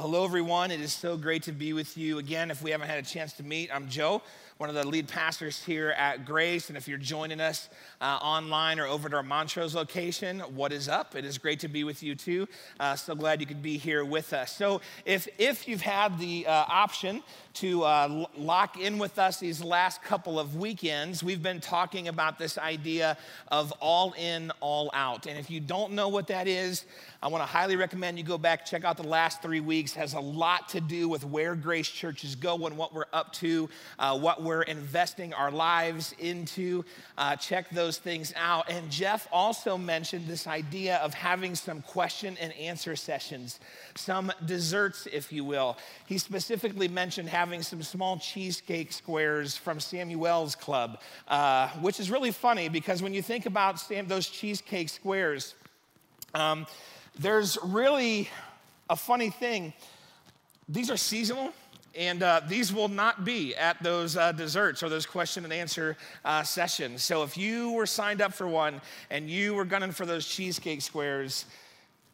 Well, hello, everyone. It is so great to be with you again. If we haven't had a chance to meet, I'm Joe, one of the lead pastors here at Grace. And if you're joining us uh, online or over at our Montrose location, what is up? It is great to be with you too. Uh, so glad you could be here with us. So, if, if you've had the uh, option to uh, lock in with us these last couple of weekends, we've been talking about this idea of all in, all out. And if you don't know what that is, I want to highly recommend you go back, check out the last three weeks. It has a lot to do with where Grace Church is going, what we're up to, uh, what we're investing our lives into. Uh, check those things out. And Jeff also mentioned this idea of having some question and answer sessions, some desserts, if you will. He specifically mentioned having some small cheesecake squares from Samuel's Club, uh, which is really funny because when you think about Sam, those cheesecake squares, um, there's really a funny thing. These are seasonal, and uh, these will not be at those uh, desserts or those question and answer uh, sessions. So if you were signed up for one and you were gunning for those cheesecake squares,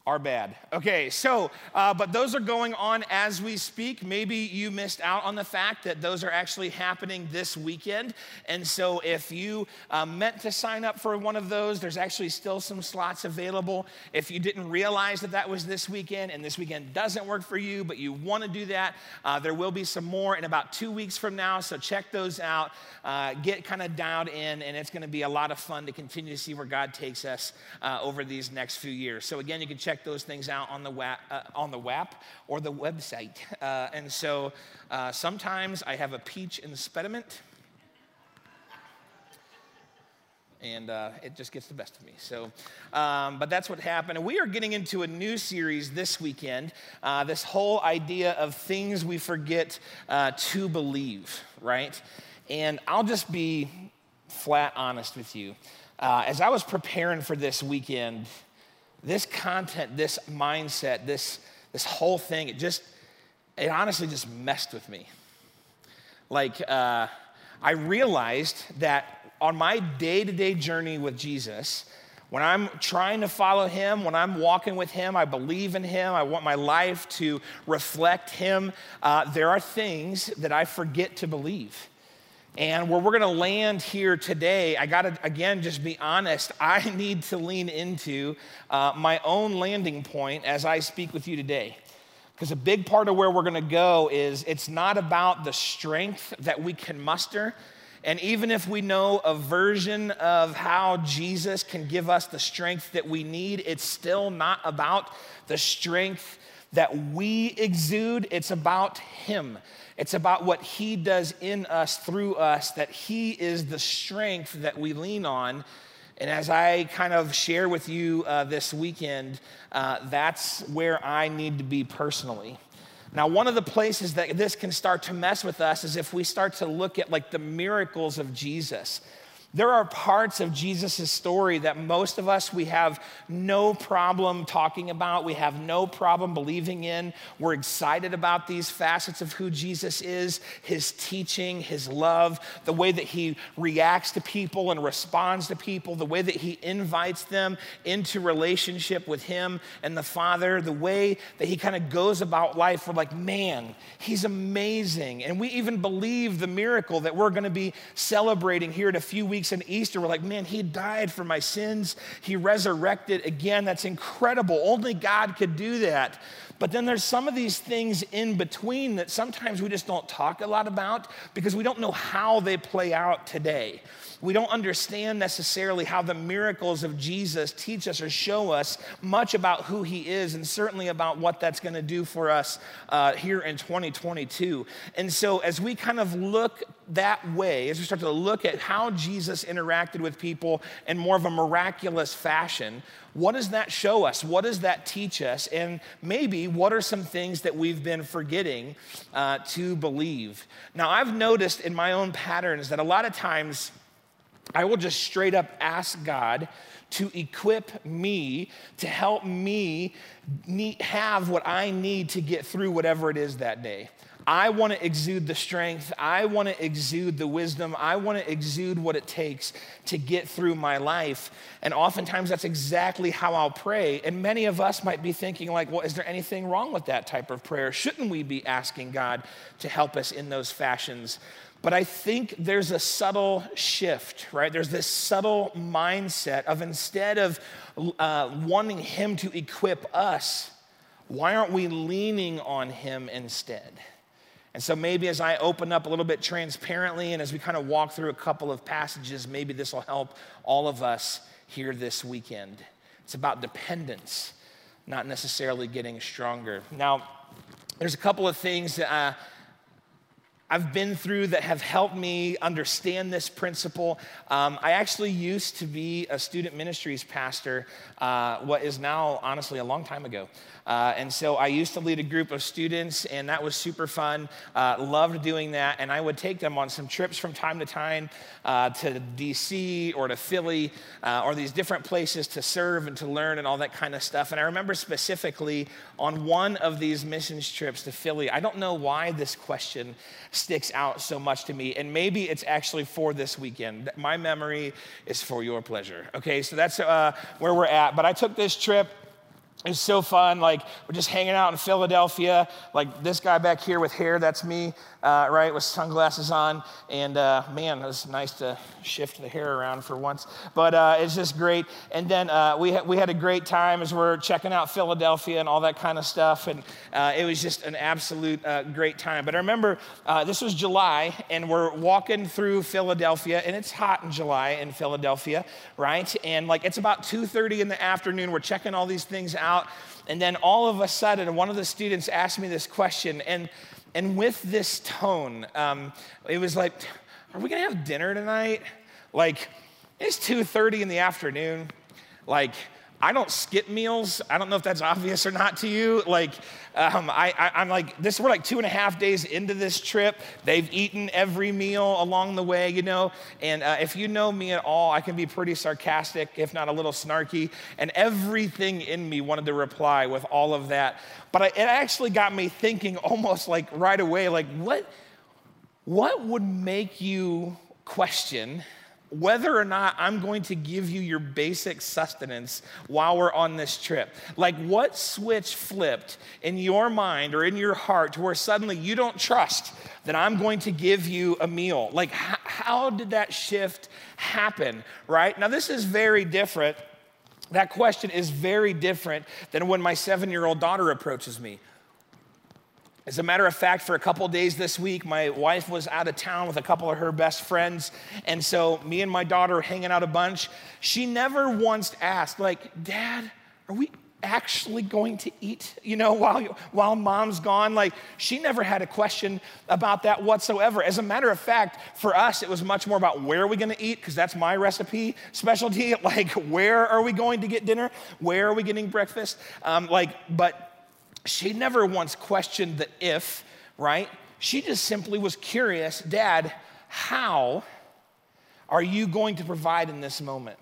are bad. Okay, so, uh, but those are going on as we speak. Maybe you missed out on the fact that those are actually happening this weekend. And so, if you uh, meant to sign up for one of those, there's actually still some slots available. If you didn't realize that that was this weekend and this weekend doesn't work for you, but you want to do that, uh, there will be some more in about two weeks from now. So, check those out. Uh, get kind of dialed in, and it's going to be a lot of fun to continue to see where God takes us uh, over these next few years. So, again, you can check check those things out on the WAP, uh, on the WAP or the website. Uh, and so uh, sometimes I have a peach impediment. And uh, it just gets the best of me. So, um, but that's what happened. And we are getting into a new series this weekend. Uh, this whole idea of things we forget uh, to believe, right? And I'll just be flat honest with you. as I was preparing for this weekend, this content, this mindset, this, this whole thing, it just, it honestly just messed with me. Like, uh, I realized that on my day to day journey with Jesus, when I'm trying to follow him, when I'm walking with him, I believe in him, I want my life to reflect him, uh, there are things that I forget to believe. And where we're going to land here today, I got to again just be honest. I need to lean into uh, my own landing point as I speak with you today. Because a big part of where we're going to go is it's not about the strength that we can muster. And even if we know a version of how Jesus can give us the strength that we need, it's still not about the strength that we exude, it's about Him. It's about what He does in us, through us, that He is the strength that we lean on. And as I kind of share with you uh, this weekend, uh, that's where I need to be personally. Now, one of the places that this can start to mess with us is if we start to look at like the miracles of Jesus. There are parts of Jesus' story that most of us, we have no problem talking about. We have no problem believing in. We're excited about these facets of who Jesus is, his teaching, his love, the way that he reacts to people and responds to people, the way that he invites them into relationship with him and the Father, the way that he kind of goes about life. We're like, man, he's amazing. And we even believe the miracle that we're going to be celebrating here in a few weeks weeks in Easter, we're like, man, he died for my sins. He resurrected again. That's incredible. Only God could do that. But then there's some of these things in between that sometimes we just don't talk a lot about because we don't know how they play out today. We don't understand necessarily how the miracles of Jesus teach us or show us much about who he is and certainly about what that's going to do for us uh, here in 2022. And so, as we kind of look that way, as we start to look at how Jesus interacted with people in more of a miraculous fashion, what does that show us? What does that teach us? And maybe what are some things that we've been forgetting uh, to believe? Now, I've noticed in my own patterns that a lot of times, I will just straight up ask God to equip me, to help me have what I need to get through whatever it is that day. I want to exude the strength. I want to exude the wisdom. I want to exude what it takes to get through my life. And oftentimes that's exactly how I'll pray. And many of us might be thinking, like, well, is there anything wrong with that type of prayer? Shouldn't we be asking God to help us in those fashions? But I think there's a subtle shift, right? There's this subtle mindset of instead of uh, wanting Him to equip us, why aren't we leaning on Him instead? And so maybe as I open up a little bit transparently and as we kind of walk through a couple of passages, maybe this will help all of us here this weekend. It's about dependence, not necessarily getting stronger. Now, there's a couple of things that uh, I've been through that have helped me understand this principle. Um, I actually used to be a student ministries pastor, uh, what is now honestly a long time ago. Uh, and so I used to lead a group of students, and that was super fun. Uh, loved doing that. And I would take them on some trips from time to time uh, to DC or to Philly uh, or these different places to serve and to learn and all that kind of stuff. And I remember specifically on one of these missions trips to Philly, I don't know why this question sticks out so much to me. And maybe it's actually for this weekend. My memory is for your pleasure. Okay, so that's uh, where we're at. But I took this trip it was so fun. Like, we're just hanging out in Philadelphia. Like, this guy back here with hair, that's me, uh, right, with sunglasses on. And uh, man, it was nice to shift the hair around for once. But uh, it's just great. And then uh, we, ha- we had a great time as we're checking out Philadelphia and all that kind of stuff. And uh, it was just an absolute uh, great time. But I remember this was July, and we're walking through Philadelphia, and it's hot in July in Philadelphia, right? And like, it's about 2.30 in the afternoon. We're checking all these things out. And then all of a sudden, one of the students asked me this question, and, and with this tone, um, it was like, are we gonna have dinner tonight? Like, it's 2.30 in the afternoon. Like, I don't skip meals. I don't know if that's obvious or not to you. Like, um, I, am like, this, we're like two and a half days into this trip. They've eaten every meal along the way, you know. And uh, if you know me at all, I can be pretty sarcastic, if not a little snarky. And everything in me wanted to reply with all of that. But I, it actually got me thinking almost like right away, like, what, what would make you question whether or not I'm going to give you your basic sustenance while we're on this trip. Like, what switch flipped in your mind or in your heart to where suddenly you don't trust that I'm going to give you a meal? Like, how, how did that shift happen, right? Now, this is very different. That question is very different than when my seven year old daughter approaches me. As a matter of fact, for a couple days this week, my wife was out of town with a couple of her best friends. And so me and my daughter hanging out a bunch. She never once asked, like, Dad, are we actually going to eat, you know, while, while mom's gone? Like, she never had a question about that whatsoever. As a matter of fact, for us, it was much more about where are we going to eat, because that's my recipe specialty. Like, where are we going to get dinner? Where are we getting breakfast? Um, like, but she never once questioned the if, right? She just simply was curious, Dad, how are you going to provide in this moment?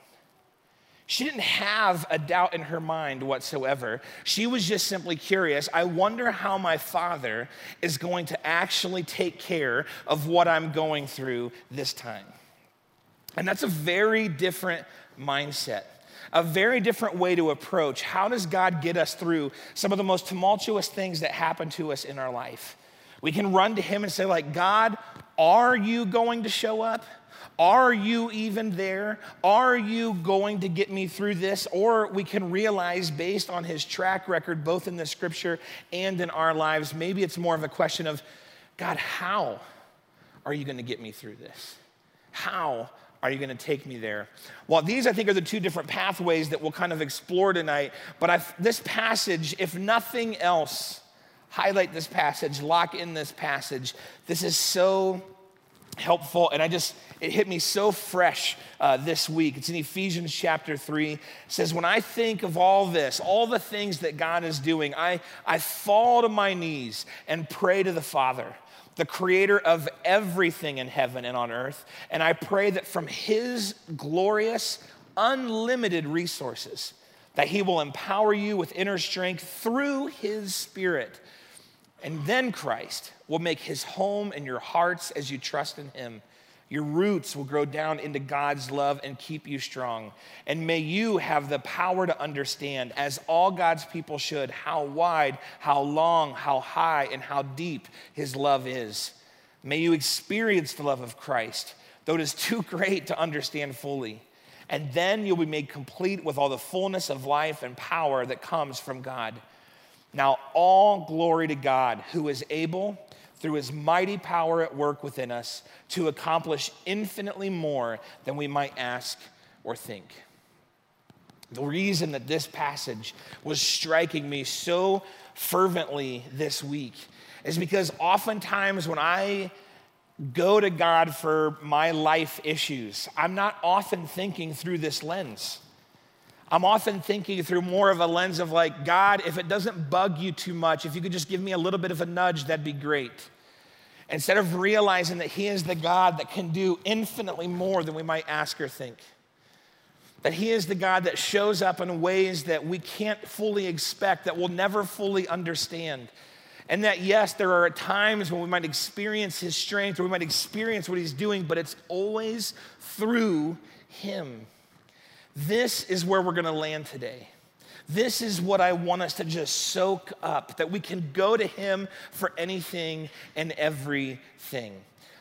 She didn't have a doubt in her mind whatsoever. She was just simply curious. I wonder how my father is going to actually take care of what I'm going through this time. And that's a very different mindset a very different way to approach how does God get us through some of the most tumultuous things that happen to us in our life. We can run to Him and say, like, God, are you going to show up? Are you even there? Are you going to get me through this? Or we can realize, based on his track record, both in the scripture and in our lives, maybe it's more of a question of, God, how are you going to get me through this? How are you going to take me there? Well, these, I think, are the two different pathways that we'll kind of explore tonight. But I've, this passage, if nothing else, highlight this passage, lock in this passage. This is so helpful. And I just, it hit me so fresh uh, this week. It's in Ephesians chapter 3. It says, When I think of all this, all the things that God is doing, I, I fall to my knees and pray to the Father the creator of everything in heaven and on earth. And I pray that from his glorious, unlimited resources, that he will empower you with inner strength through his spirit. And then Christ will make his home in your hearts as you trust in him. Your roots will grow down into God's love and keep you strong. And may you have the power to understand, as all God's people should, how wide, how long, how high, and how deep his love is. May you experience the love of Christ, though it is too great to understand fully. And then you'll be made complete with all the fullness of life and power that comes from God. Now, all glory to God, who is able through his mighty power at work within us to accomplish infinitely more than we might ask or think. The reason that this passage was striking me so fervently this week is because oftentimes when I go to God for my life issues, I'm not often thinking through this lens. I'm often thinking through more of a lens of like, God, if it doesn't bug you too much, if you could just give me a little bit of a nudge, that'd be great. Instead of realizing that He is the God that can do infinitely more than we might ask or think. That He is the God that shows up in ways that we can't fully expect, that we'll never fully understand. And that, yes, there are times when we might experience His strength or we might experience what He's doing, but it's always through Him. This is where we're gonna land today. This is what I want us to just soak up that we can go to Him for anything and everything.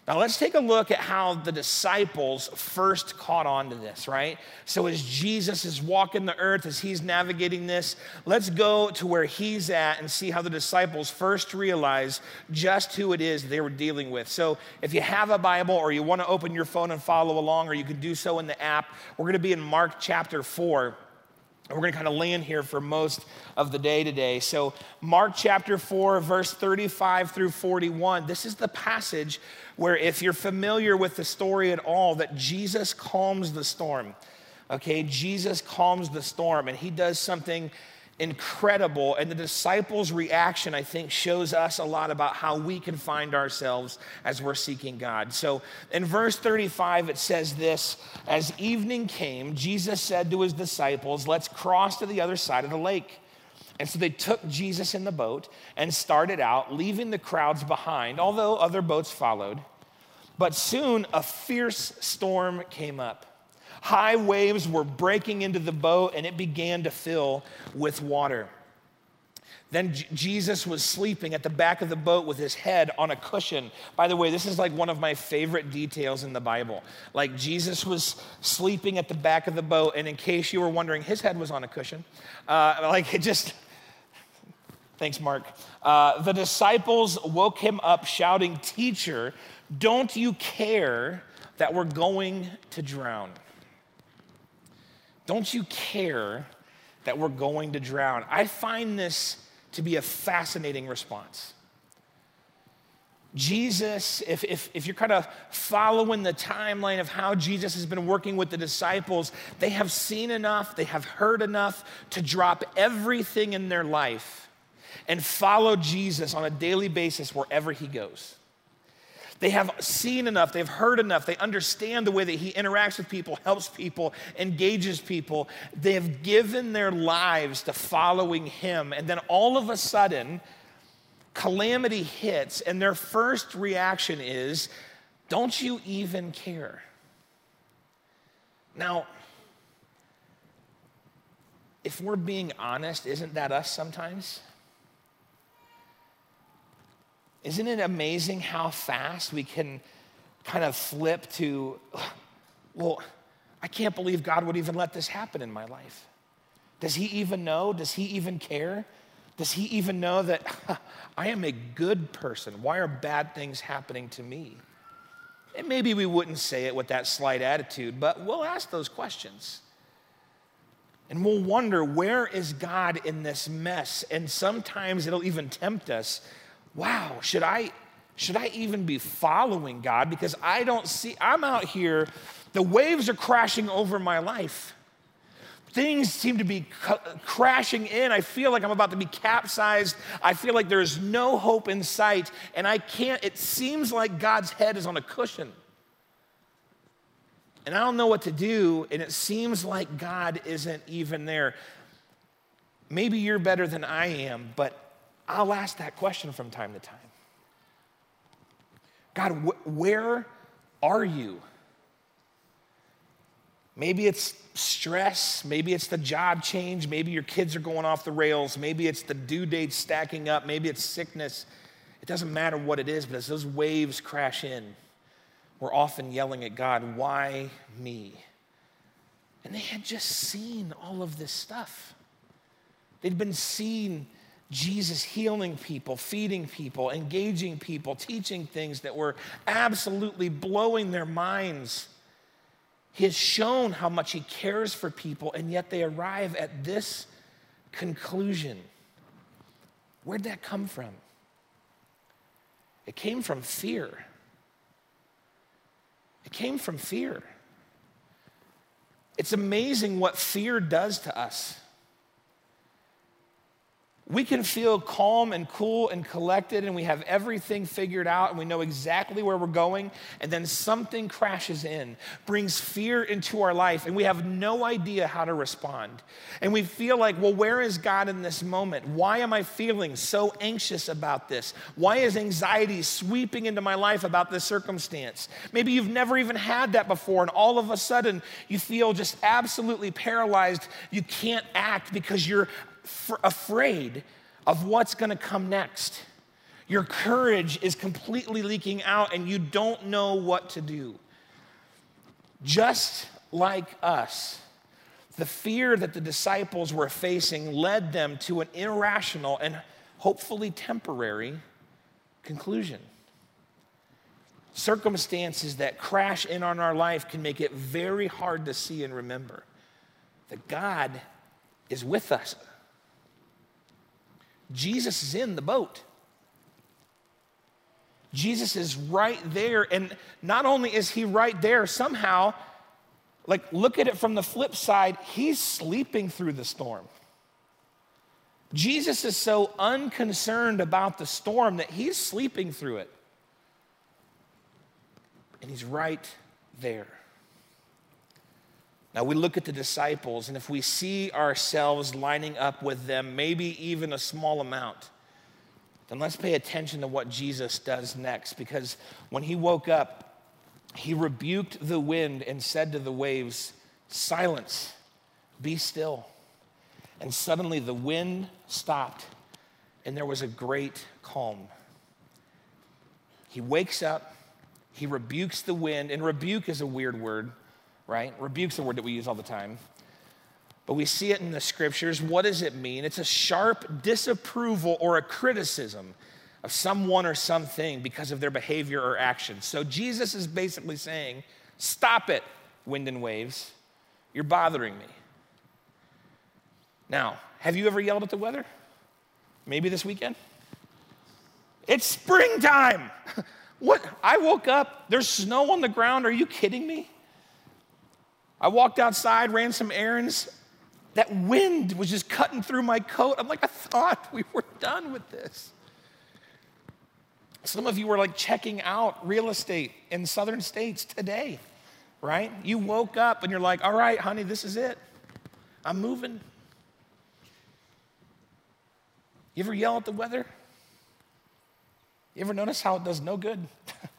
Now, let's take a look at how the disciples first caught on to this, right? So, as Jesus is walking the earth, as he's navigating this, let's go to where he's at and see how the disciples first realize just who it is they were dealing with. So, if you have a Bible or you want to open your phone and follow along, or you can do so in the app, we're going to be in Mark chapter 4. We're going to kind of land here for most of the day today. So, Mark chapter 4, verse 35 through 41. This is the passage where, if you're familiar with the story at all, that Jesus calms the storm. Okay, Jesus calms the storm, and he does something incredible. And the disciples' reaction, I think, shows us a lot about how we can find ourselves as we're seeking God. So in verse 35, it says this As evening came, Jesus said to his disciples, Let's cross to the other side of the lake. And so they took Jesus in the boat and started out, leaving the crowds behind, although other boats followed. But soon a fierce storm came up High waves were breaking into the boat and it began to fill with water. Then Jesus was sleeping at the back of the boat with his head on a cushion. By the way, this is like one of my favorite details in the Bible. Like Jesus was sleeping at the back of the boat, and in case you were wondering, his head was on a cushion. Uh, like it just, thanks, Mark. Uh, the disciples woke him up shouting, Teacher, don't you care that we're going to drown? Don't you care that we're going to drown? I find this to be a fascinating response. Jesus, if, if, if you're kind of following the timeline of how Jesus has been working with the disciples, they have seen enough, they have heard enough to drop everything in their life and follow Jesus on a daily basis wherever he goes. They have seen enough, they've heard enough, they understand the way that he interacts with people, helps people, engages people. They have given their lives to following him. And then all of a sudden, calamity hits, and their first reaction is, Don't you even care? Now, if we're being honest, isn't that us sometimes? Isn't it amazing how fast we can kind of flip to, well, I can't believe God would even let this happen in my life. Does he even know? Does he even care? Does he even know that I am a good person? Why are bad things happening to me? And maybe we wouldn't say it with that slight attitude, but we'll ask those questions. And we'll wonder, where is God in this mess? And sometimes it'll even tempt us wow, should I, should I even be following God? Because I don't see, I'm out here, the waves are crashing over my life. Things seem to be crashing in. I feel like I'm about to be capsized. I feel like there's no hope in sight, and I can't, it seems like God's head is on a cushion. And I don't know what to do, and it seems like God isn't even there. Maybe you're better than I am, but I'll ask that question from time to time. God, wh- where are you? Maybe it's stress. Maybe it's the job change. Maybe your kids are going off the rails. Maybe it's the due date stacking up. Maybe it's sickness. It doesn't matter what it is, but as those waves crash in, we're often yelling at God, Why me? And they had just seen all of this stuff. They'd been seeing Jesus healing people, feeding people, engaging people, teaching things that were absolutely blowing their minds. He has shown how much he cares for people, and yet they arrive at this conclusion. Where'd that come from? It came from fear. It came from fear. It's amazing what fear does to us. We can feel calm and cool and collected, and we have everything figured out, and we know exactly where we're going. And then something crashes in, brings fear into our life, and we have no idea how to respond. And we feel like, well, where is God in this moment? Why am I feeling so anxious about this? Why is anxiety sweeping into my life about this circumstance? Maybe you've never even had that before, and all of a sudden you feel just absolutely paralyzed. You can't act because you're afraid of what's going to come next. Your courage is completely leaking out and you don't know what to do. Just like us, the fear that the disciples were facing led them to an irrational and hopefully temporary conclusion. Circumstances that crash in on our life can make it very hard to see and remember that God is with us Jesus is in the boat. Jesus is right there. And not only is he right there, somehow, like, look at it from the flip side, he's sleeping through the storm. Jesus is so unconcerned about the storm that he's sleeping through it. And he's right there. Now we look at the disciples, and if we see ourselves lining up with them, maybe even a small amount, then let's pay attention to what Jesus does next. Because when he woke up, he rebuked the wind and said to the waves, Silence, be still. And suddenly the wind stopped, and there was a great calm. He wakes up, he rebukes the wind, and rebuke is a weird word right? Rebuke's the word that we use all the time. But we see it in the scriptures. What does it mean? It's a sharp disapproval or a criticism of someone or something because of their behavior or actions. So Jesus is basically saying, Stop it, wind and waves. You're bothering me. Now, have you ever yelled at the weather? Maybe this weekend? It's springtime. what? I woke up, there's snow on the ground. Are you kidding me? I walked outside, ran some errands. That wind was just cutting through my coat. I'm like, I thought we were done with this. Some of you were like checking out real estate in southern states today, right? You woke up and you're like, all right, honey, this is it. I'm moving. You ever yell at the weather? You ever notice how it does no good?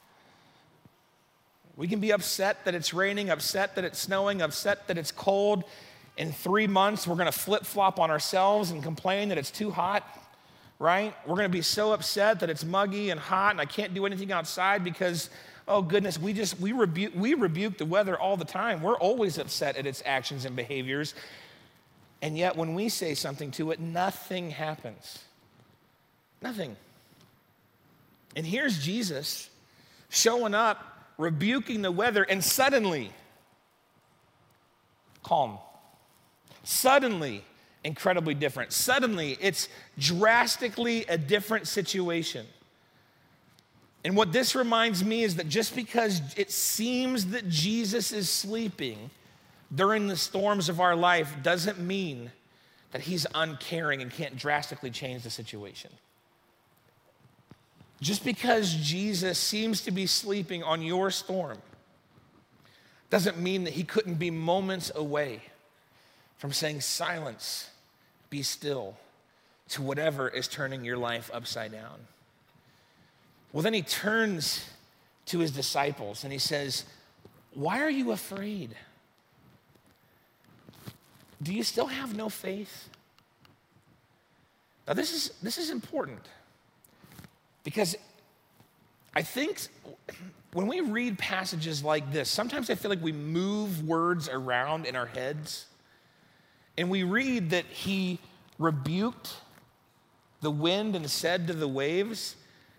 We can be upset that it's raining, upset that it's snowing, upset that it's cold. In three months, we're going to flip flop on ourselves and complain that it's too hot, right? We're going to be so upset that it's muggy and hot and I can't do anything outside because, oh goodness, we just, we rebuke, we rebuke the weather all the time. We're always upset at its actions and behaviors. And yet, when we say something to it, nothing happens. Nothing. And here's Jesus showing up rebuking the weather, and suddenly, calm. Suddenly, incredibly different. Suddenly, it's drastically a different situation. And what this reminds me is that just because it seems that Jesus is sleeping during the storms of our life doesn't mean that he's uncaring and can't drastically change the situation. Just because Jesus seems to be sleeping on your storm doesn't mean that he couldn't be moments away from saying, Silence, be still, to whatever is turning your life upside down. Well, then he turns to his disciples and he says, Why are you afraid? Do you still have no faith? Now, this is, this is important because I think when we read passages like this, sometimes I feel like we move words around in our heads. And we read that he rebuked the wind and said to the waves.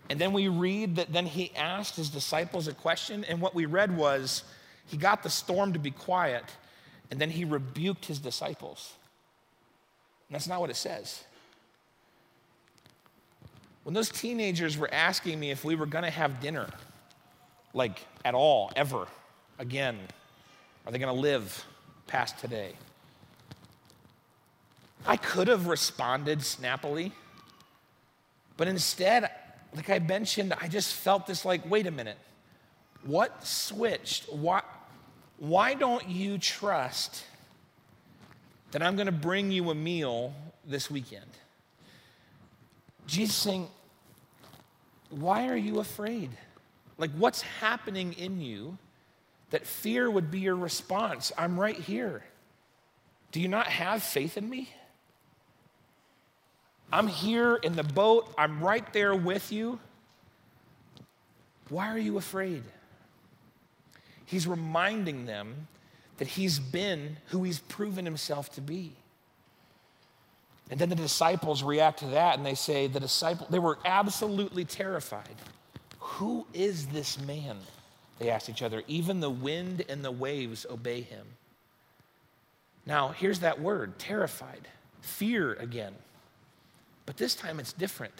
And then we read that then he asked his disciples a question. And what we read was he got the storm to be quiet, and then he rebuked his disciples. And that's not what it says. When those teenagers were asking me if we were going to have dinner, like at all, ever, again, are they going to live past today? I could have responded snappily, but instead, like I mentioned, I just felt this like, wait a minute, what switched? Why, why don't you trust that I'm going to bring you a meal this weekend? Jesus saying, why are you afraid? Like, what's happening in you that fear would be your response? I'm right here. Do you not have faith in me? I'm here in the boat, I'm right there with you. Why are you afraid? He's reminding them that he's been who he's proven himself to be. And then the disciples react to that and they say, the disciple, they were absolutely terrified. Who is this man? They asked each other. Even the wind and the waves obey him. Now, here's that word terrified, fear again. But this time it's different.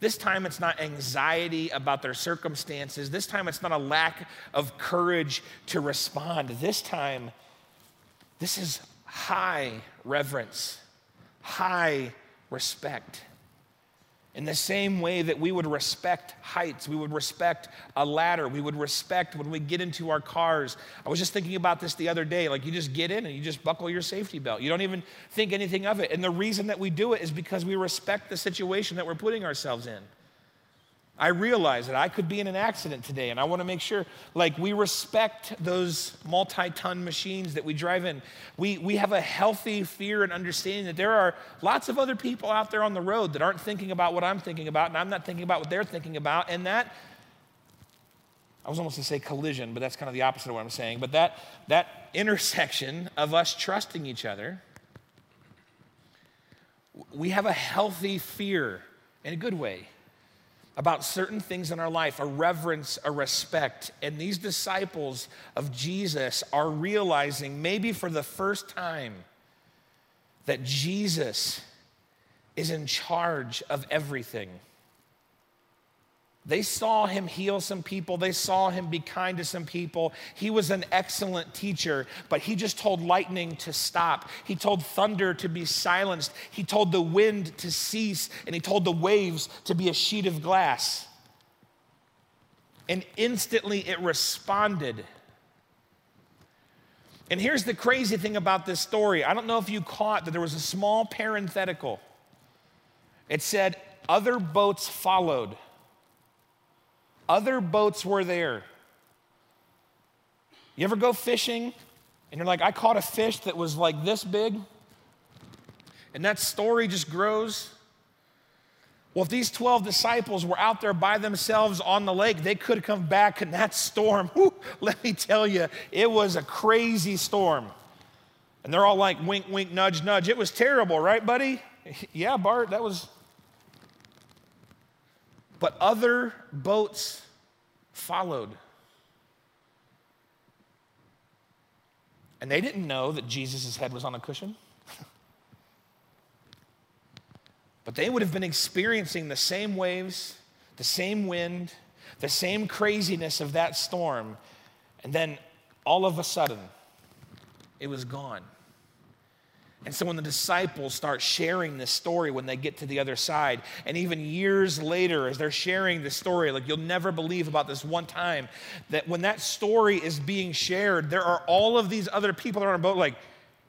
This time it's not anxiety about their circumstances. This time it's not a lack of courage to respond. This time, this is high reverence high respect. In the same way that we would respect heights, we would respect a ladder, we would respect when we get into our cars. I was just thinking about this the other day. Like, you just get in and you just buckle your safety belt. You don't even think anything of it. And the reason that we do it is because we respect the situation that we're putting ourselves in. I realize that I could be in an accident today, and I want to make sure, like, we respect those multi ton machines that we drive in. We, we have a healthy fear and understanding that there are lots of other people out there on the road that aren't thinking about what I'm thinking about, and I'm not thinking about what they're thinking about. And that, I was almost going to say collision, but that's kind of the opposite of what I'm saying. But that, that intersection of us trusting each other, we have a healthy fear in a good way about certain things in our life, a reverence, a respect. And these disciples of Jesus are realizing, maybe for the first time, that Jesus is in charge of everything. They saw him heal some people. They saw him be kind to some people. He was an excellent teacher, but he just told lightning to stop. He told thunder to be silenced. He told the wind to cease, and he told the waves to be a sheet of glass. And instantly it responded. And here's the crazy thing about this story I don't know if you caught that there was a small parenthetical. It said, Other boats followed. Other boats were there. You ever go fishing and you're like, I caught a fish that was like this big? And that story just grows. Well, if these 12 disciples were out there by themselves on the lake, they could have come back in that storm. Whew, let me tell you, it was a crazy storm. And they're all like, wink, wink, nudge, nudge. It was terrible, right, buddy? yeah, Bart, that was but other boats followed. And they didn't know that Jesus' head was on a cushion. but they would have been experiencing the same waves, the same wind, the same craziness of that storm, and then all of a sudden, it was gone. And so when the disciples start sharing this story when they get to the other side, and even years later, as they're sharing the story, like you'll never believe about this one time, that when that story is being shared, there are all of these other people that are on a boat, like,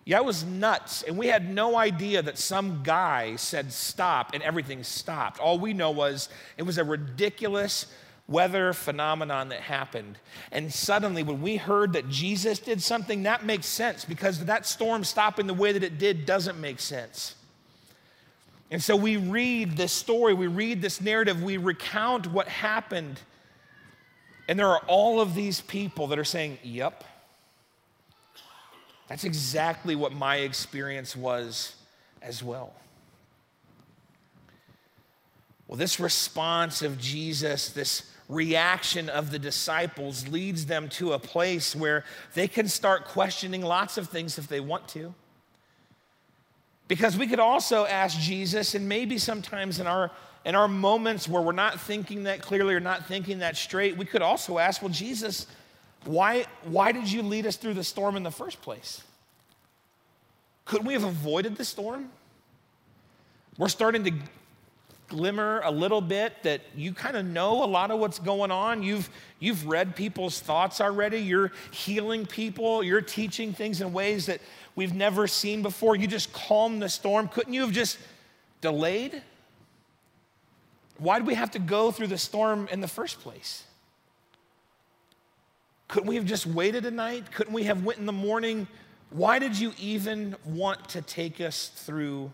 yeah, it was nuts. And we had no idea that some guy said stop and everything stopped. All we know was it was a ridiculous weather phenomenon that happened. And suddenly, when we heard that Jesus did something, that makes sense because that storm stopping the way that it did doesn't make sense. And so we read this story, we read this narrative, we recount what happened. And there are all of these people that are saying, Yep, that's exactly what my experience was as well. Well, this response of Jesus, this reaction of the disciples leads them to a place where they can start questioning lots of things if they want to. Because we could also ask Jesus, and maybe sometimes in our in our moments where we're not thinking that clearly or not thinking that straight, we could also ask, well, Jesus, why, why did you lead us through the storm in the first place? Couldn't we have avoided the storm? We're starting to glimmer a little bit that you kind of know a lot of what's going on. You've, you've read people's thoughts already. You're healing people. You're teaching things in ways that we've never seen before. You just calmed the storm. Couldn't you have just delayed? Why did we have to go through the storm in the first place? Couldn't we have just waited a night? Couldn't we have went in the morning? Why did you even want to take us through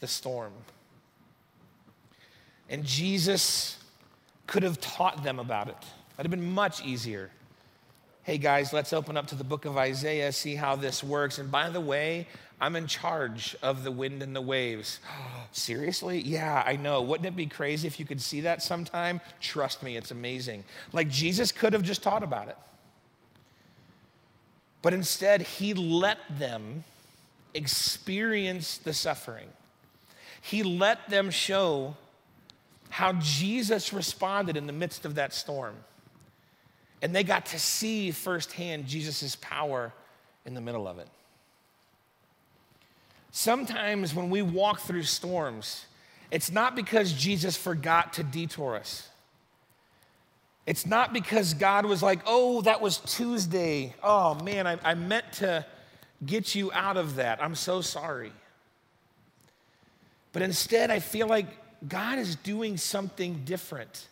the storm? And Jesus could have taught them about it. That'd have been much easier. Hey guys, let's open up to the book of Isaiah, see how this works. And by the way, I'm in charge of the wind and the waves. Seriously? Yeah, I know. Wouldn't it be crazy if you could see that sometime? Trust me, it's amazing. Like Jesus could have just taught about it. But instead, he let them experience the suffering. He let them show how Jesus responded in the midst of that storm. And they got to see firsthand Jesus' power in the middle of it. Sometimes when we walk through storms, it's not because Jesus forgot to detour us. It's not because God was like, oh, that was Tuesday. Oh, man, I, I meant to get you out of that. I'm so sorry. But instead, I feel like God is doing something different.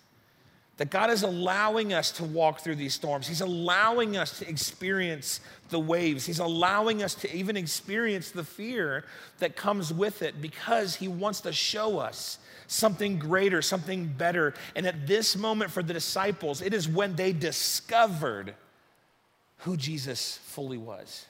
That God is allowing us to walk through these storms. He's allowing us to experience the waves. He's allowing us to even experience the fear that comes with it because He wants to show us something greater, something better. And at this moment for the disciples, it is when they discovered who Jesus fully was.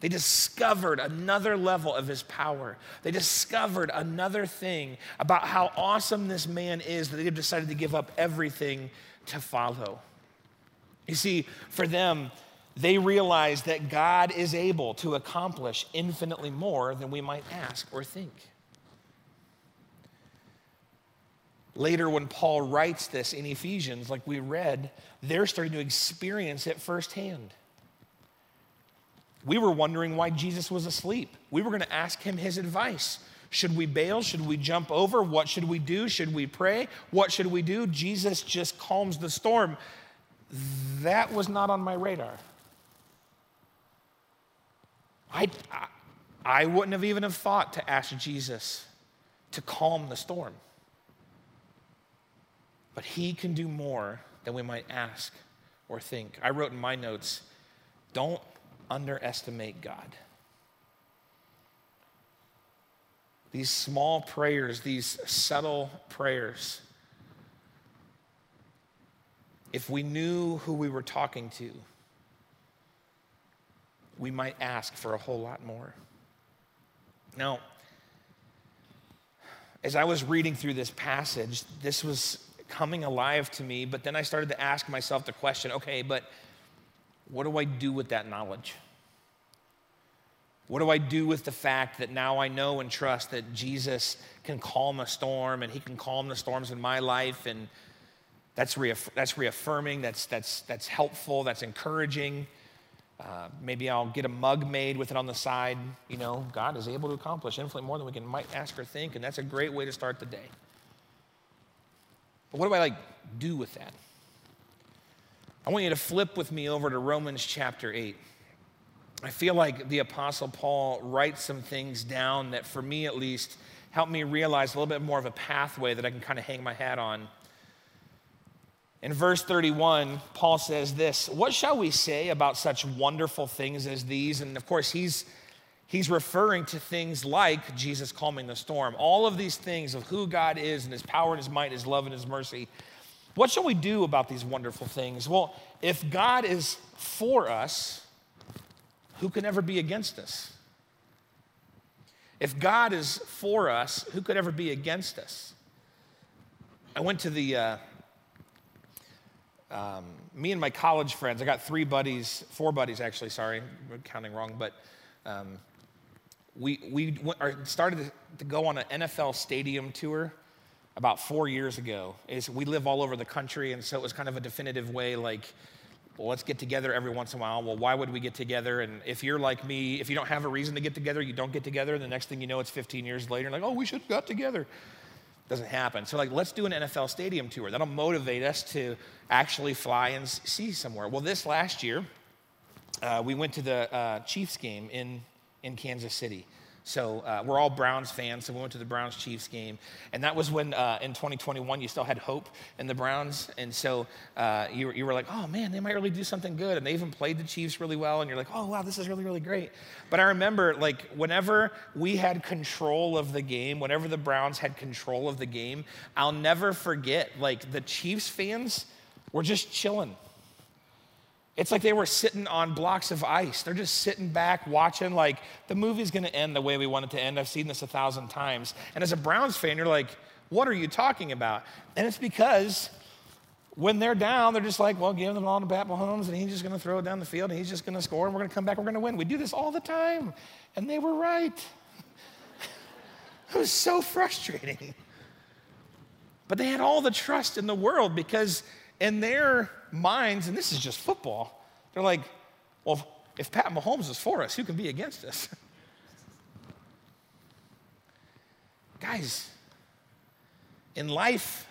They discovered another level of his power. They discovered another thing about how awesome this man is that they have decided to give up everything to follow. You see, for them, they realized that God is able to accomplish infinitely more than we might ask or think. Later, when Paul writes this in Ephesians, like we read, they're starting to experience it firsthand. We were wondering why Jesus was asleep. We were going to ask him his advice. Should we bail? Should we jump over? What should we do? Should we pray? What should we do? Jesus just calms the storm. That was not on my radar. I, I, wouldn't have even have thought to ask Jesus to calm the storm. But he can do more than we might ask or think. I wrote in my notes, don't underestimate God. These small prayers, these subtle prayers, if we knew who we were talking to, we might ask for a whole lot more. Now, as I was reading through this passage, this was coming alive to me, but then I started to ask myself the question okay, but what do I do with that knowledge? What do I do with the fact that now I know and trust that Jesus can calm a storm and he can calm the storms in my life? And that's, reaff- that's reaffirming, that's, that's, that's helpful, that's encouraging. Uh, maybe I'll get a mug made with it on the side. You know, God is able to accomplish infinitely more than we can might ask or think, and that's a great way to start the day. But what do I like do with that? I want you to flip with me over to Romans chapter 8. I feel like the Apostle Paul writes some things down that, for me at least, help me realize a little bit more of a pathway that I can kind of hang my hat on. In verse 31, Paul says this What shall we say about such wonderful things as these? And of course, he's, he's referring to things like Jesus calming the storm. All of these things of who God is and his power and his might, his love and his mercy. What shall we do about these wonderful things? Well, if God is for us, who can ever be against us? If God is for us, who could ever be against us? I went to the, uh, um, me and my college friends, I got three buddies, four buddies actually, sorry, counting wrong, but um, we, we went, started to go on an NFL stadium tour about four years ago. Is we live all over the country, and so it was kind of a definitive way, like, well, let's get together every once in a while. Well, why would we get together? And if you're like me, if you don't have a reason to get together, you don't get together. And the next thing you know, it's 15 years later, and like, oh, we should have got together. Doesn't happen. So, like, let's do an NFL stadium tour. That'll motivate us to actually fly and see somewhere. Well, this last year, uh, we went to the uh, Chiefs game in, in Kansas City. So uh, we're all Browns fans, so we went to the Browns Chiefs game. And that was when uh, in 2021 you still had hope in the Browns. And so uh, you, you were like, oh man, they might really do something good. And they even played the Chiefs really well. And you're like, oh wow, this is really, really great. But I remember like whenever we had control of the game, whenever the Browns had control of the game, I'll never forget like the Chiefs fans were just chilling it's like they were sitting on blocks of ice. They're just sitting back watching, like, the movie's gonna end the way we want it to end. I've seen this a thousand times. And as a Browns fan, you're like, what are you talking about? And it's because when they're down, they're just like, well, give them all to Pat Mahomes, and he's just gonna throw it down the field, and he's just gonna score, and we're gonna come back, we're gonna win. We do this all the time. And they were right. it was so frustrating. But they had all the trust in the world because in their minds, and this is just football, they're like, well, if Pat Mahomes is for us, who can be against us? Guys, in life,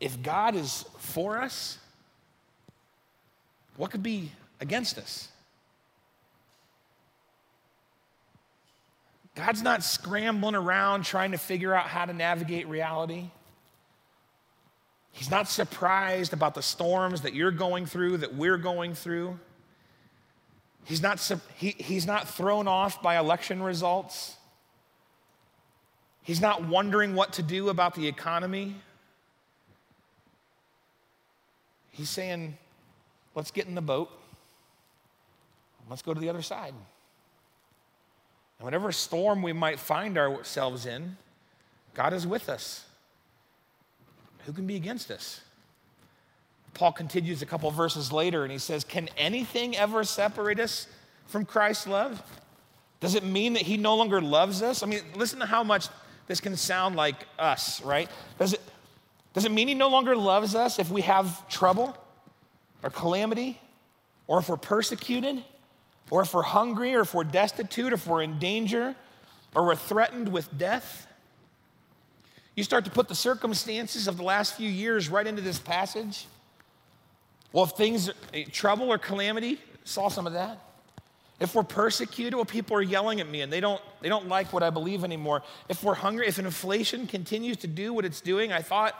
if God is for us, what could be against us? God's not scrambling around trying to figure out how to navigate reality. He's not surprised about the storms that you're going through, that we're going through. He's not, he, he's not thrown off by election results. He's not wondering what to do about the economy. He's saying, let's get in the boat. Let's go to the other side. And whatever storm we might find ourselves in, God is with us. Who can be against us? Paul continues a couple verses later and he says, Can anything ever separate us from Christ's love? Does it mean that he no longer loves us? I mean, listen to how much this can sound like us, right? Does it, does it mean he no longer loves us if we have trouble or calamity or if we're persecuted or if we're hungry or if we're destitute or if we're in danger or we're threatened with death? You start to put the circumstances of the last few years right into this passage. Well, if things, eh, trouble or calamity, saw some of that. If we're persecuted, well, people are yelling at me and they don't, they don't like what I believe anymore. If we're hungry, if inflation continues to do what it's doing, I thought,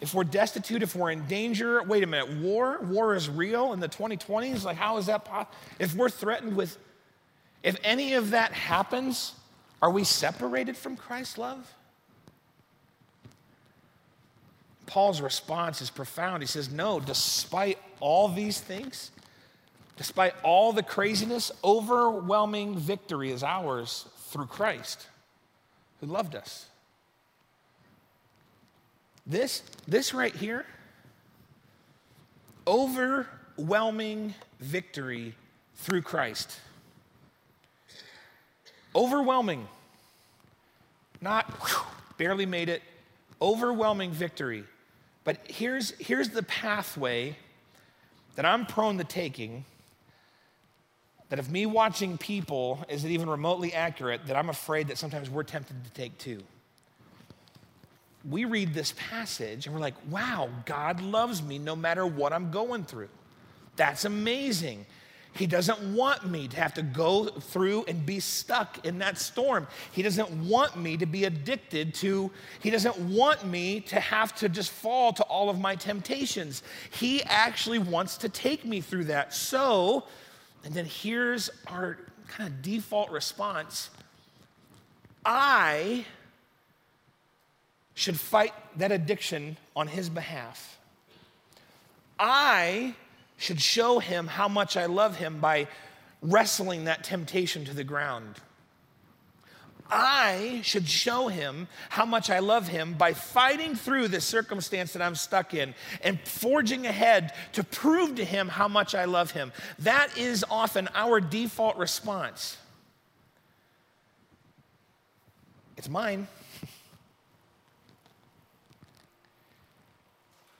if we're destitute, if we're in danger, wait a minute, war? War is real in the 2020s? Like, how is that possible? If we're threatened with, if any of that happens, are we separated from Christ's love? Paul's response is profound. He says, No, despite all these things, despite all the craziness, overwhelming victory is ours through Christ who loved us. This, this right here, overwhelming victory through Christ. Overwhelming. Not whew, barely made it, overwhelming victory. But here's, here's the pathway that I'm prone to taking. That if me watching people is it even remotely accurate, that I'm afraid that sometimes we're tempted to take too. We read this passage and we're like, wow, God loves me no matter what I'm going through. That's amazing. He doesn't want me to have to go through and be stuck in that storm. He doesn't want me to be addicted to, he doesn't want me to have to just fall to all of my temptations. He actually wants to take me through that. So, and then here's our kind of default response I should fight that addiction on his behalf. I should show him how much I love him by wrestling that temptation to the ground. I should show him how much I love him by fighting through the circumstance that I'm stuck in and forging ahead to prove to him how much I love him. That is often our default response. It's mine.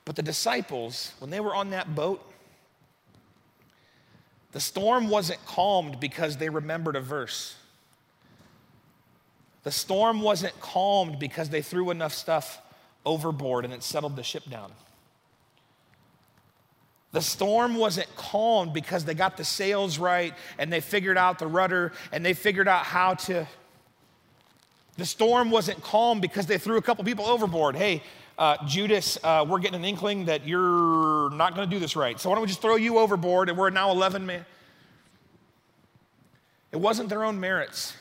But the disciples, when they were on that boat, the storm wasn't calmed because they remembered a verse. The storm wasn't calmed because they threw enough stuff overboard and it settled the ship down. The storm wasn't calmed because they got the sails right and they figured out the rudder and they figured out how to. The storm wasn't calmed because they threw a couple people overboard. Hey, uh, Judas, uh, we're getting an inkling that you're not going to do this right. So why don't we just throw you overboard and we're now 11 men? It wasn't their own merits,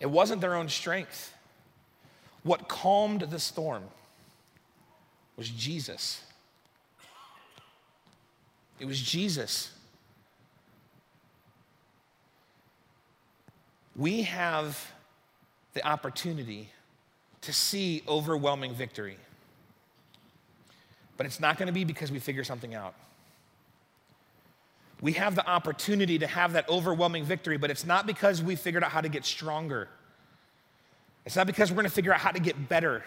it wasn't their own strength. What calmed the storm was Jesus. It was Jesus. We have the opportunity to see overwhelming victory. But it's not going to be because we figure something out. We have the opportunity to have that overwhelming victory, but it's not because we figured out how to get stronger. It's not because we're going to figure out how to get better.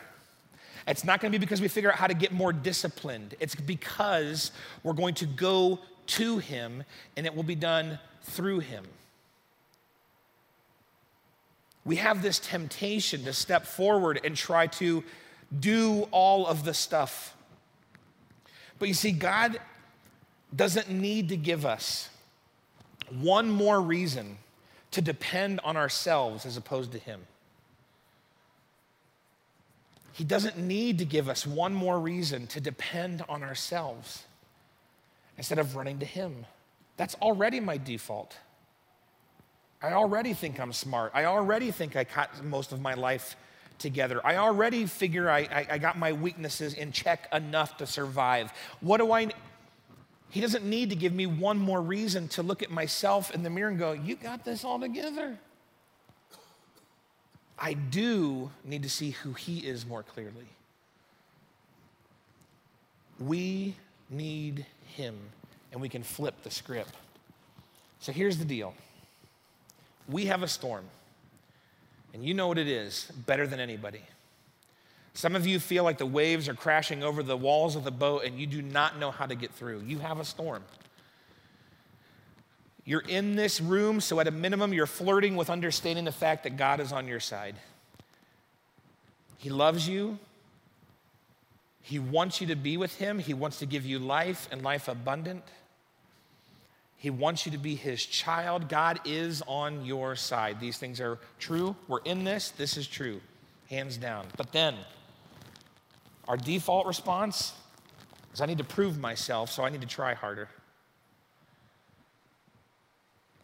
It's not going to be because we figure out how to get more disciplined. It's because we're going to go to Him and it will be done through Him we have this temptation to step forward and try to do all of the stuff. But you see, God doesn't need to give us one more reason to depend on ourselves as opposed to Him. He doesn't need to give us one more reason to depend on ourselves instead of running to Him. That's already my default. I already think I'm smart. I already think I got most of my life together. I already figure I, I, I, got my weaknesses in check enough to survive. What do I? He doesn't need to give me one more reason to look at myself in the mirror and go, You got this all together. I do need to see who He is more clearly. We need Him, and we can flip the script. So here's the deal we have a storm, and you know what it is better than anybody. Some of you feel like the waves are crashing over the walls of the boat and you do not know how to get through. You have a storm. You're in this room, so at a minimum, you're flirting with understanding the fact that God is on your side. He loves you. He wants you to be with Him. He wants to give you life and life abundant. He wants you to be his child. God is on your side. These things are true. We're in this. This is true, hands down. But then, our default response is I need to prove myself, so I need to try harder.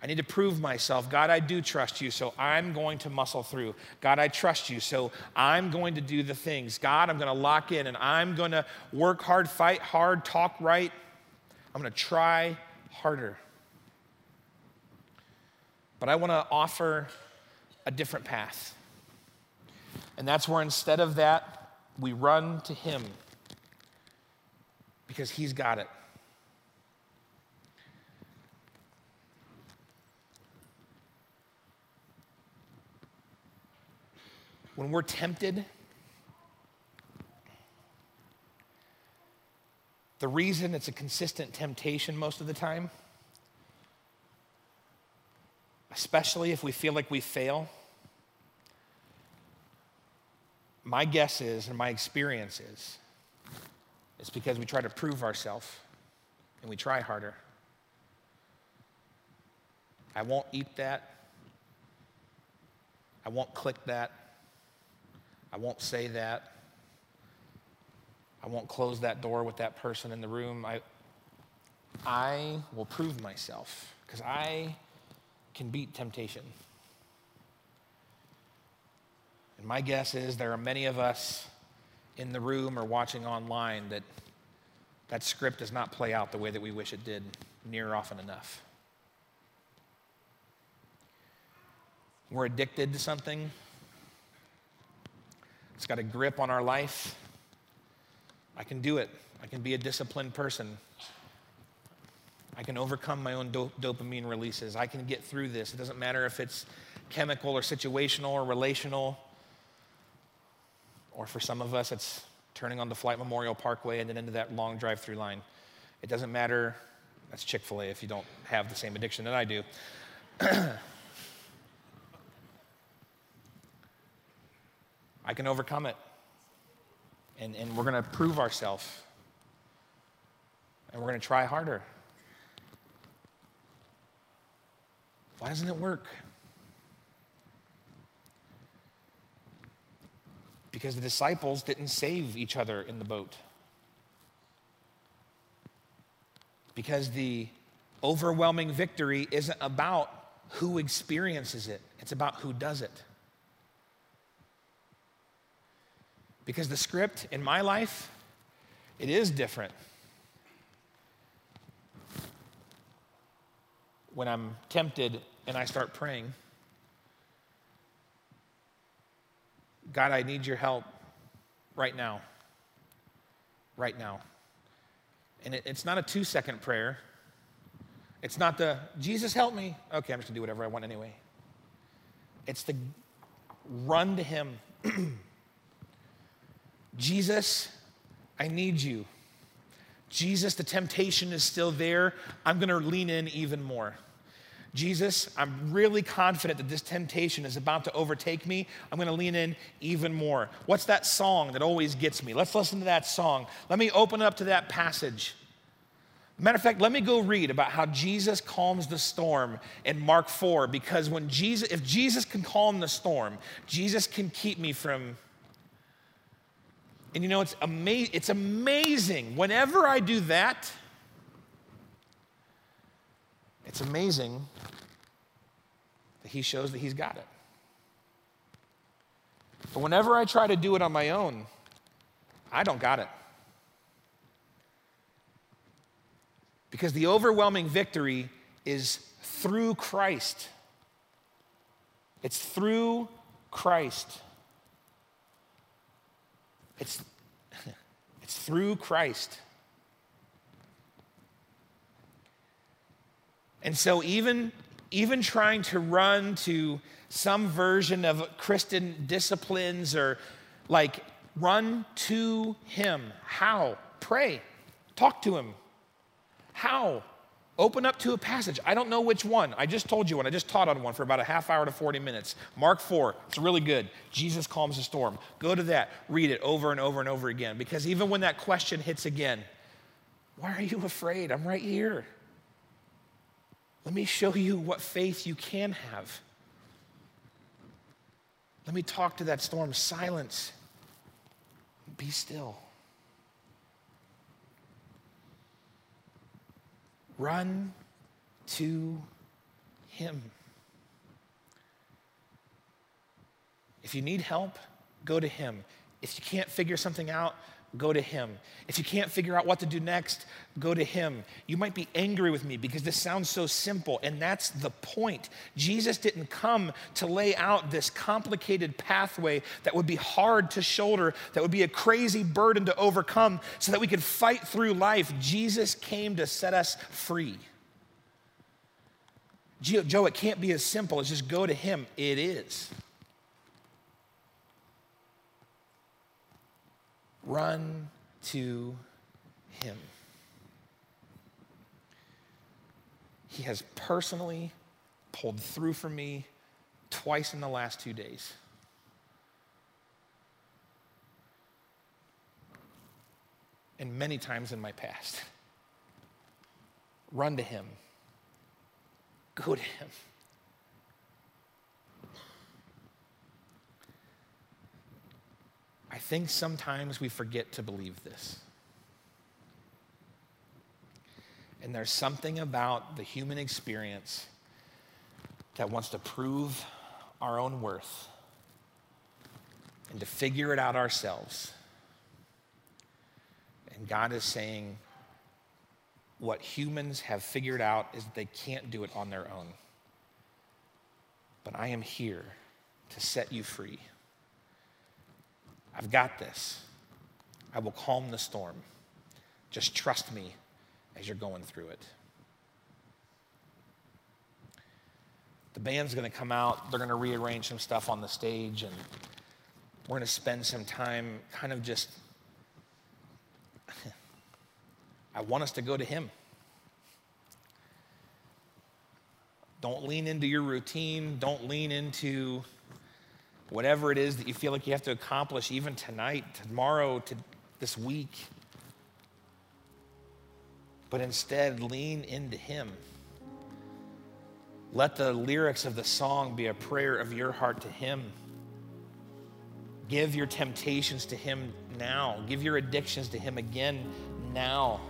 I need to prove myself. God, I do trust you, so I'm going to muscle through. God, I trust you, so I'm going to do the things. God, I'm going to lock in and I'm going to work hard, fight hard, talk right. I'm going to try harder. But I want to offer a different path. And that's where instead of that, we run to Him because He's got it. When we're tempted, the reason it's a consistent temptation most of the time especially if we feel like we fail, my guess is, and my experience is, it's because we try to prove ourselves and we try harder. I won't eat that. I won't click that. I won't say that. I won't close that door with that person in the room. I, I will prove myself because I can beat temptation. And my guess is there are many of us in the room or watching online that that script does not play out the way that we wish it did near often enough. We're addicted to something. It's got a grip on our life. I can do it. I can be a disciplined person. I can overcome my own do- dopamine releases. I can get through this. It doesn't matter if it's chemical or situational or relational. Or for some of us, it's turning on the Flight Memorial Parkway and then into that long drive through line. It doesn't matter. That's Chick fil A if you don't have the same addiction that I do. I can overcome it. And, and we're going to prove ourselves. And we're going to try harder. Why doesn't it work? Because the disciples didn't save each other in the boat. Because the overwhelming victory isn't about who experiences it, it's about who does it. Because the script in my life, it is different. When I'm tempted and I start praying, God, I need your help right now. Right now. And it, it's not a two second prayer. It's not the, Jesus, help me. Okay, I'm just gonna do whatever I want anyway. It's the run to Him. Jesus, I need you. Jesus, the temptation is still there. I'm to lean in even more. Jesus, I'm really confident that this temptation is about to overtake me. I'm going to lean in even more. What's that song that always gets me? Let's listen to that song. Let me open up to that passage. Matter of fact, let me go read about how Jesus calms the storm in Mark 4 because when Jesus if Jesus can calm the storm, Jesus can keep me from and you know, it's, ama- it's amazing. Whenever I do that, it's amazing that he shows that he's got it. But whenever I try to do it on my own, I don't got it. Because the overwhelming victory is through Christ. It's through Christ. It's, it's through Christ. And so, even, even trying to run to some version of Christian disciplines or like run to Him. How? Pray. Talk to Him. How? Open up to a passage. I don't know which one. I just told you one. I just taught on one for about a half hour to 40 minutes. Mark 4. It's really good. Jesus calms the storm. Go to that. Read it over and over and over again. Because even when that question hits again, why are you afraid? I'm right here. Let me show you what faith you can have. Let me talk to that storm. Silence. Be still. Run to Him. If you need help, go to Him. If you can't figure something out, go to him. If you can't figure out what to do next, go to him. You might be angry with me because this sounds so simple, and that's the point. Jesus didn't come to lay out this complicated pathway that would be hard to shoulder, that would be a crazy burden to overcome, so that we could fight through life. Jesus came to set us free. Joe, it can't be as simple as just go to him. It is. Run to Him. He has personally pulled through for me twice in the last two days. And many times in my past. Run to Him. Go to Him. I think sometimes we forget to believe this. And there's something about the human experience that wants to prove our own worth and to figure it out ourselves. And God is saying, what humans have figured out is they can't do it on their own. But I am here to set you free. I've got this. I will calm the storm. Just trust me as you're going through it. The band's going to come out, they're going to rearrange some stuff on the stage, and we're going to spend some time kind of just. I want us to go to Him. Don't lean into your routine. Don't lean into whatever it is that you feel like you have to accomplish, even tonight, tomorrow, to this week. But instead, lean into Him. Let the lyrics of the song be a prayer of your heart to Him. Give your temptations to Him now. Give your addictions to Him again now.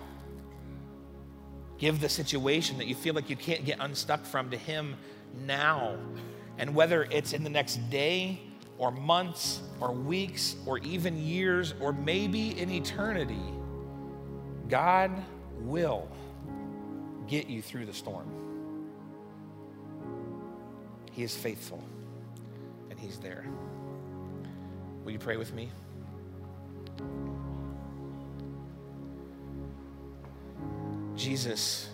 Give the situation that you feel like you can't get unstuck from to Him now. And whether it's in the next day or months or weeks or even years or maybe in eternity, God will get you through the storm. He is faithful and He's there. Will you pray with me? Jesus.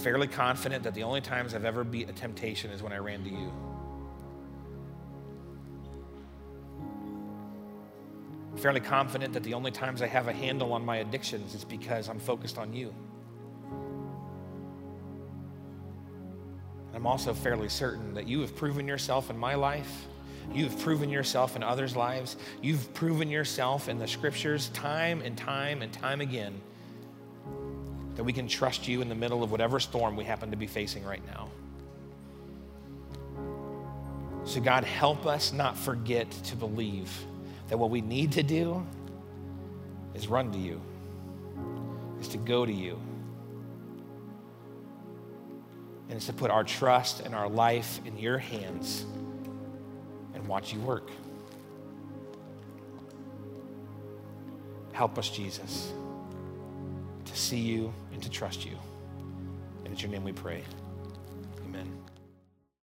Fairly confident that the only times I've ever beat a temptation is when I ran to you. I'm fairly confident that the only times I have a handle on my addictions is because I'm focused on you. I'm also fairly certain that you have proven yourself in my life. You've proven yourself in others' lives. You've proven yourself in the scriptures time and time and time again that we can trust you in the middle of whatever storm we happen to be facing right now. So, God, help us not forget to believe that what we need to do is run to you, is to go to you, and it's to put our trust and our life in your hands and watch you work. Help us, Jesus see you and to trust you. And it's your name we pray. Amen.